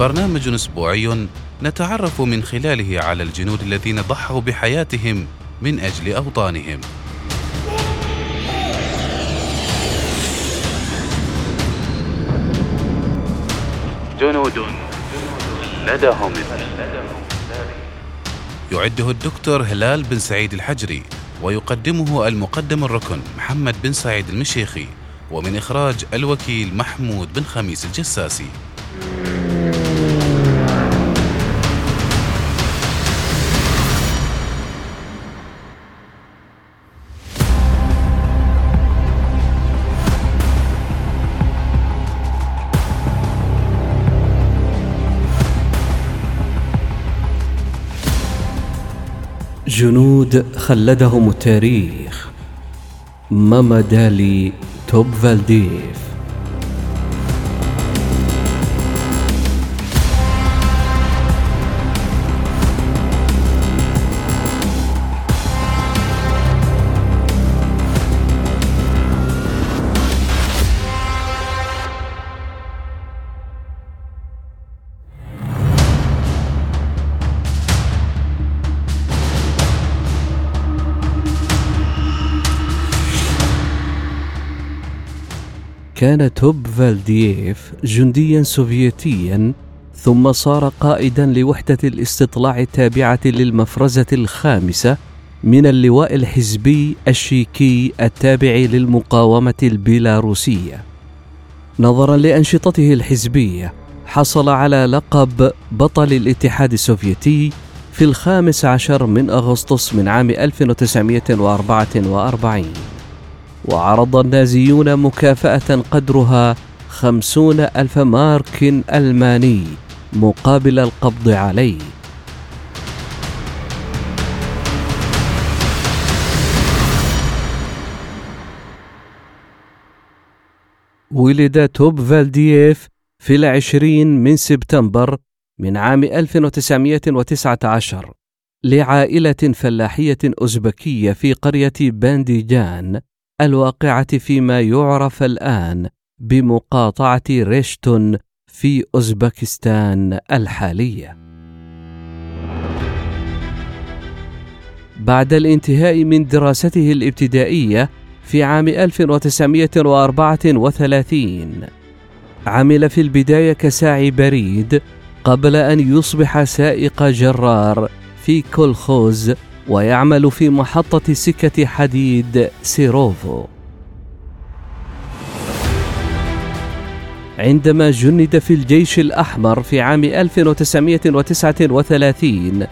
برنامج أسبوعي نتعرف من خلاله على الجنود الذين ضحوا بحياتهم من أجل أوطانهم. جنود لدهم. يعده الدكتور هلال بن سعيد الحجري ويقدمه المقدم الركن محمد بن سعيد المشيخي ومن إخراج الوكيل محمود بن خميس الجساسي. جنود خلدهم التاريخ. ماما دالي توب فالديف. كان توب فالدييف جنديا سوفيتيا ثم صار قائدا لوحدة الاستطلاع التابعة للمفرزة الخامسة من اللواء الحزبي الشيكي التابع للمقاومة البيلاروسية. نظرا لأنشطته الحزبية، حصل على لقب بطل الاتحاد السوفيتي في الخامس عشر من أغسطس من عام 1944 وعرض النازيون مكافأة قدرها خمسون ألف مارك ألماني مقابل القبض عليه. ولد توب فالدييف في العشرين من سبتمبر من عام 1919 لعائلة فلاحية أزبكية في قرية بانديجان الواقعة فيما يعرف الآن بمقاطعة ريشتون في أوزبكستان الحالية. بعد الانتهاء من دراسته الابتدائية في عام 1934 عمل في البداية كساعي بريد قبل أن يصبح سائق جرار في كولخوز ويعمل في محطة سكة حديد سيروفو. عندما جند في الجيش الأحمر في عام 1939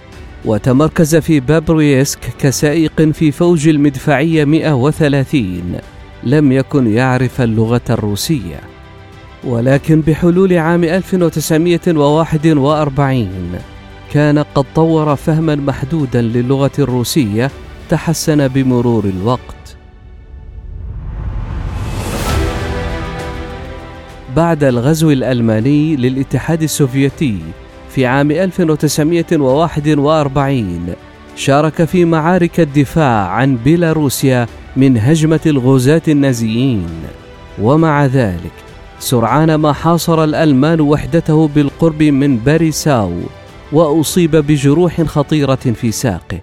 وتمركز في بابرويسك كسائق في فوج المدفعية 130 لم يكن يعرف اللغة الروسية. ولكن بحلول عام 1941 كان قد طور فهما محدودا للغة الروسية تحسن بمرور الوقت. بعد الغزو الألماني للاتحاد السوفيتي في عام 1941 شارك في معارك الدفاع عن بيلاروسيا من هجمة الغزاه النازيين. ومع ذلك سرعان ما حاصر الألمان وحدته بالقرب من باريساو وأصيب بجروح خطيرة في ساقه.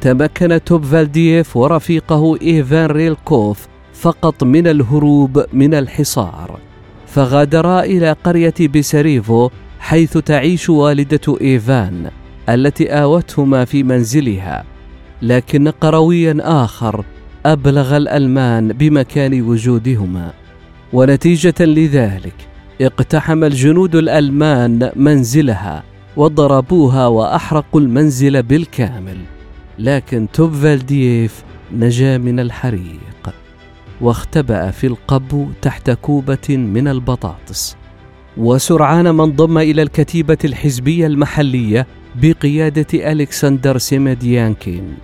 تمكن توب فالدييف ورفيقه إيفان ريلكوف فقط من الهروب من الحصار. فغادرا إلى قرية بيساريفو حيث تعيش والدة إيفان التي آوتهما في منزلها. لكن قرويا آخر أبلغ الألمان بمكان وجودهما. ونتيجة لذلك اقتحم الجنود الألمان منزلها وضربوها وأحرقوا المنزل بالكامل لكن توب فالدييف نجا من الحريق واختبأ في القبو تحت كومة من البطاطس. وسرعان ما انضم إلى الكتيبة الحزبية المحلية بقيادة ألكسندر سيمديانكين.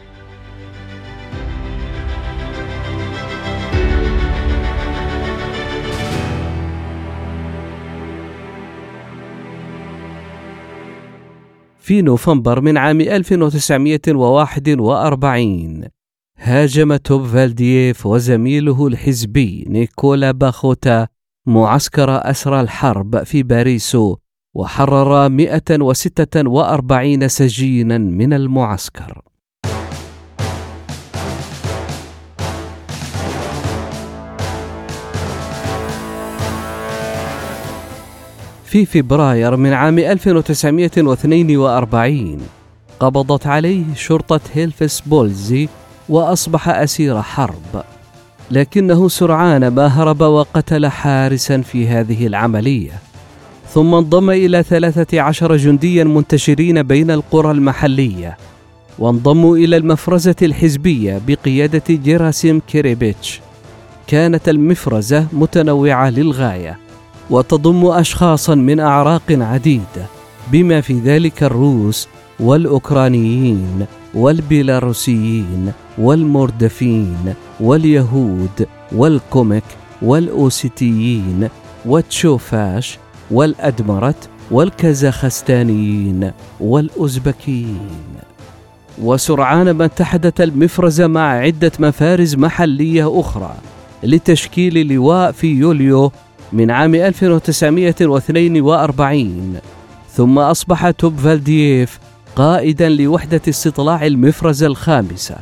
في نوفمبر من عام 1941 هاجم توب فالدييف وزميله الحزبي نيكولا باخوتا معسكر أسرى الحرب في باريسو وحرر 146 سجينا من المعسكر. في فبراير من عام 1942 قبضت عليه شرطة Hilfspolizei وأصبح أسير حرب. لكنه سرعان ما هرب وقتل حارسا في هذه العملية. ثم انضم إلى ثلاثة عشر جنديا منتشرين بين القرى المحلية. وانضموا إلى المفرزة الحزبية بقيادة جيراسيم كيريبيتش. كانت المفرزة متنوعة للغاية. وتضم أشخاصا من أعراق عديدة بما في ذلك الروس والأوكرانيين والبيلاروسيين والمردفين واليهود والكوميك والأوسيتيين والتشوفاش والأدمرت والكازاخستانيين والأوزبكيين. وسرعان ما اتحدت المفرزة مع عدة مفارز محلية أخرى لتشكيل لواء في يوليو من عام 1942 ثم أصبح توب فالدييف قائدا لوحدة استطلاع المفرزة الخامسة.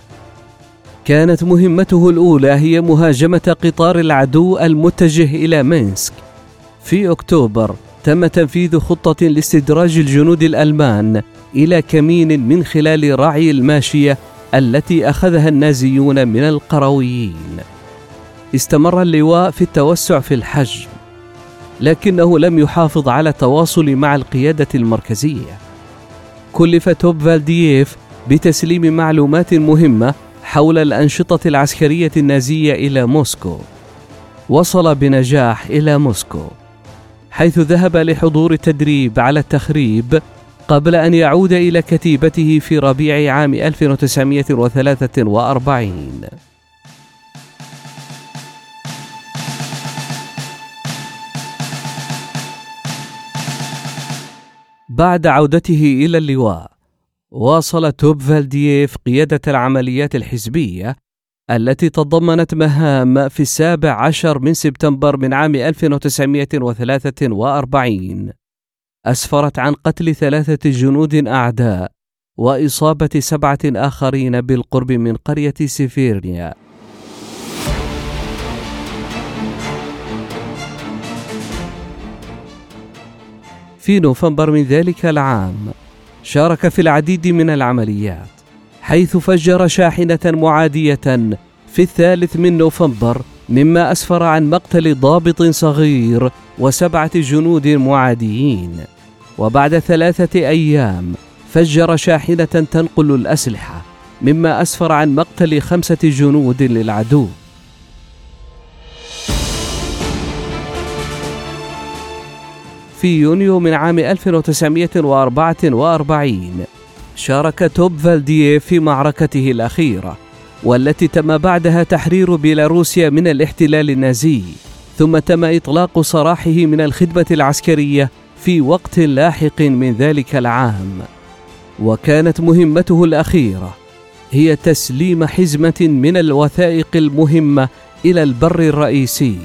كانت مهمته الأولى هي مهاجمة قطار العدو المتجه إلى مينسك. في أكتوبر تم تنفيذ خطة لاستدراج الجنود الألمان إلى كمين من خلال رعي الماشية التي أخذها النازيون من القرويين. استمر اللواء في التوسع في الحجم. لكنه لم يحافظ على تواصل مع القيادة المركزية. كلف توب فالدييف بتسليم معلومات مهمة حول الأنشطة العسكرية النازية إلى موسكو. وصل بنجاح إلى موسكو حيث ذهب لحضور التدريب على التخريب قبل أن يعود إلى كتيبته في ربيع عام 1943 بعد عودته إلى اللواء واصل توب فالدييف قيادة العمليات الحزبية التي تضمنت مهام في السابع عشر من سبتمبر من عام 1943 أسفرت عن قتل ثلاثة جنود أعداء وإصابة سبعة آخرين بالقرب من قرية سيفيرنيا. في نوفمبر من ذلك العام شارك في العديد من العمليات حيث فجر شاحنة معادية في الثالث من نوفمبر مما أسفر عن مقتل ضابط صغير وسبعة جنود معاديين. وبعد ثلاثة أيام فجر شاحنة تنقل الأسلحة مما أسفر عن مقتل خمسة جنود للعدو. في يونيو من عام 1944 شارك توب فالديه في معركته الأخيرة والتي تم بعدها تحرير بيلاروسيا من الاحتلال النازي. ثم تم إطلاق سراحه من الخدمة العسكرية في وقت لاحق من ذلك العام. وكانت مهمته الأخيرة هي تسليم حزمة من الوثائق المهمة إلى البر الرئيسي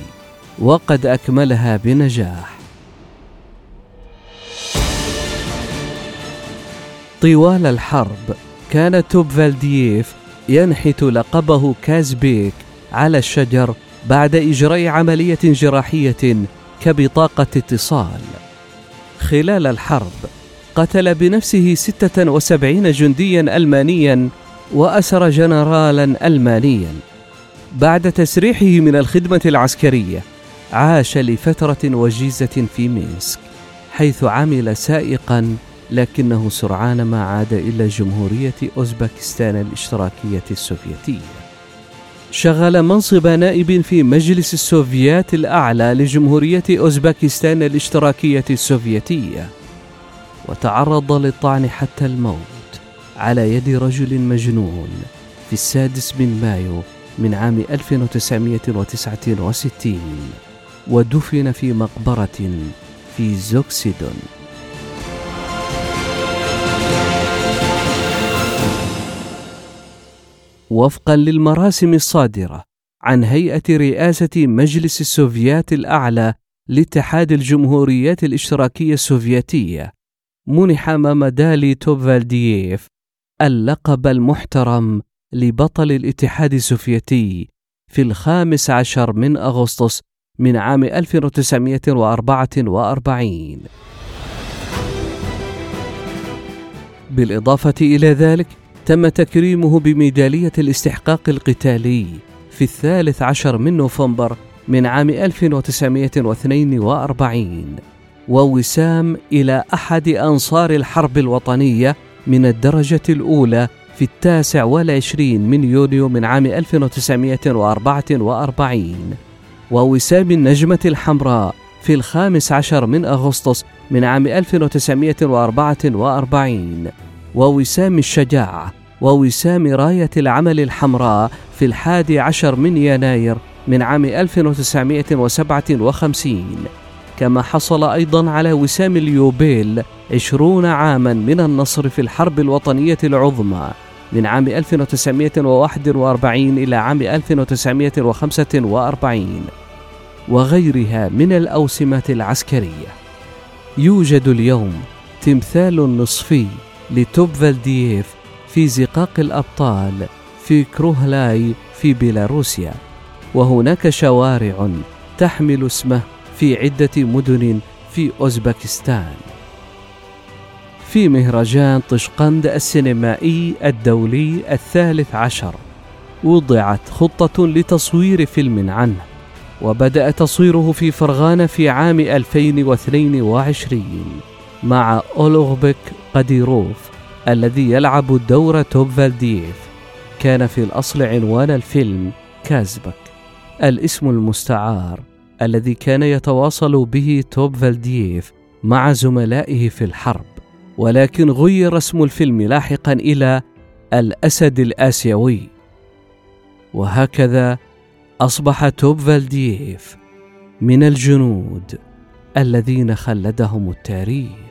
وقد أكملها بنجاح. طوال الحرب كان توب فالدييف ينحت لقبه كازبيك على الشجر بعد إجراء عملية جراحية كبطاقة اتصال. خلال الحرب قتل بنفسه 76 جنديا ألمانيا وأسر جنرالا ألمانيا. بعد تسريحه من الخدمة العسكرية عاش لفترة وجيزة في مينسك حيث عمل سائقا لكنه سرعان ما عاد إلى جمهورية أوزبكستان الاشتراكية السوفيتية. شغل منصب نائب في مجلس السوفيات الأعلى لجمهورية أوزبكستان الاشتراكية السوفيتية وتعرض للطعن حتى الموت على يد رجل مجنون في السادس من مايو من عام 1969 ودفن في مقبرة في زوكسيدون. وفقا للمراسم الصادرة عن هيئة رئاسة مجلس السوفيات الأعلى لاتحاد الجمهوريات الإشتراكية السوفيتية منح مامادالي توفالدييف اللقب المحترم لبطل الاتحاد السوفيتي في الخامس عشر من أغسطس من عام 1944 بالإضافة إلى ذلك تم تكريمه بميدالية الاستحقاق القتالي في الثالث عشر من نوفمبر من عام 1942 ووسام إلى أحد أنصار الحرب الوطنية من الدرجة الأولى في التاسع والعشرين من يونيو من عام 1944 ووسام النجمة الحمراء في الخامس عشر من أغسطس من عام 1944 ووسام الشجاعة ووسام راية العمل الحمراء في الحادي عشر من يناير من عام 1957 كما حصل أيضا على وسام اليوبيل عشرون عاما من النصر في الحرب الوطنية العظمى من عام 1941 إلى عام 1945 وغيرها من الأوسمة العسكرية. يوجد اليوم تمثال نصفي لتوبفالدييف في زقاق الأبطال في كروهلاي في بيلاروسيا. وهناك شوارع تحمل اسمه في عدة مدن في أوزبكستان. في مهرجان طشقند السينمائي الدولي الثالث عشر وضعت خطة لتصوير فيلم عنه وبدأ تصويره في فرغانة في عام 2022 مع أولوغبك قديروف الذي يلعب دور توب فالدييف. كان في الأصل عنوان الفيلم كازبك. الاسم المستعار الذي كان يتواصل به توب فالدييف مع زملائه في الحرب ولكن غير اسم الفيلم لاحقا إلى الأسد الآسيوي. وهكذا أصبح توب فالدييف من الجنود الذين خلدهم التاريخ.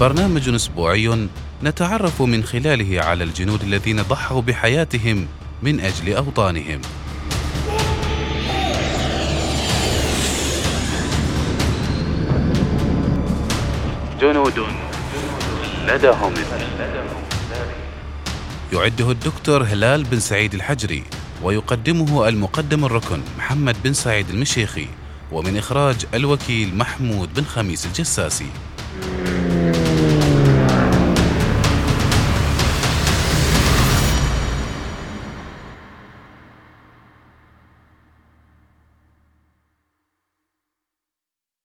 برنامج أسبوعي نتعرف من خلاله على الجنود الذين ضحوا بحياتهم من أجل أوطانهم. جنود لدهم. يعده الدكتور هلال بن سعيد الحجري ويقدمه المقدم الركن محمد بن سعيد المشيخي ومن إخراج الوكيل محمود بن خميس الجساسي.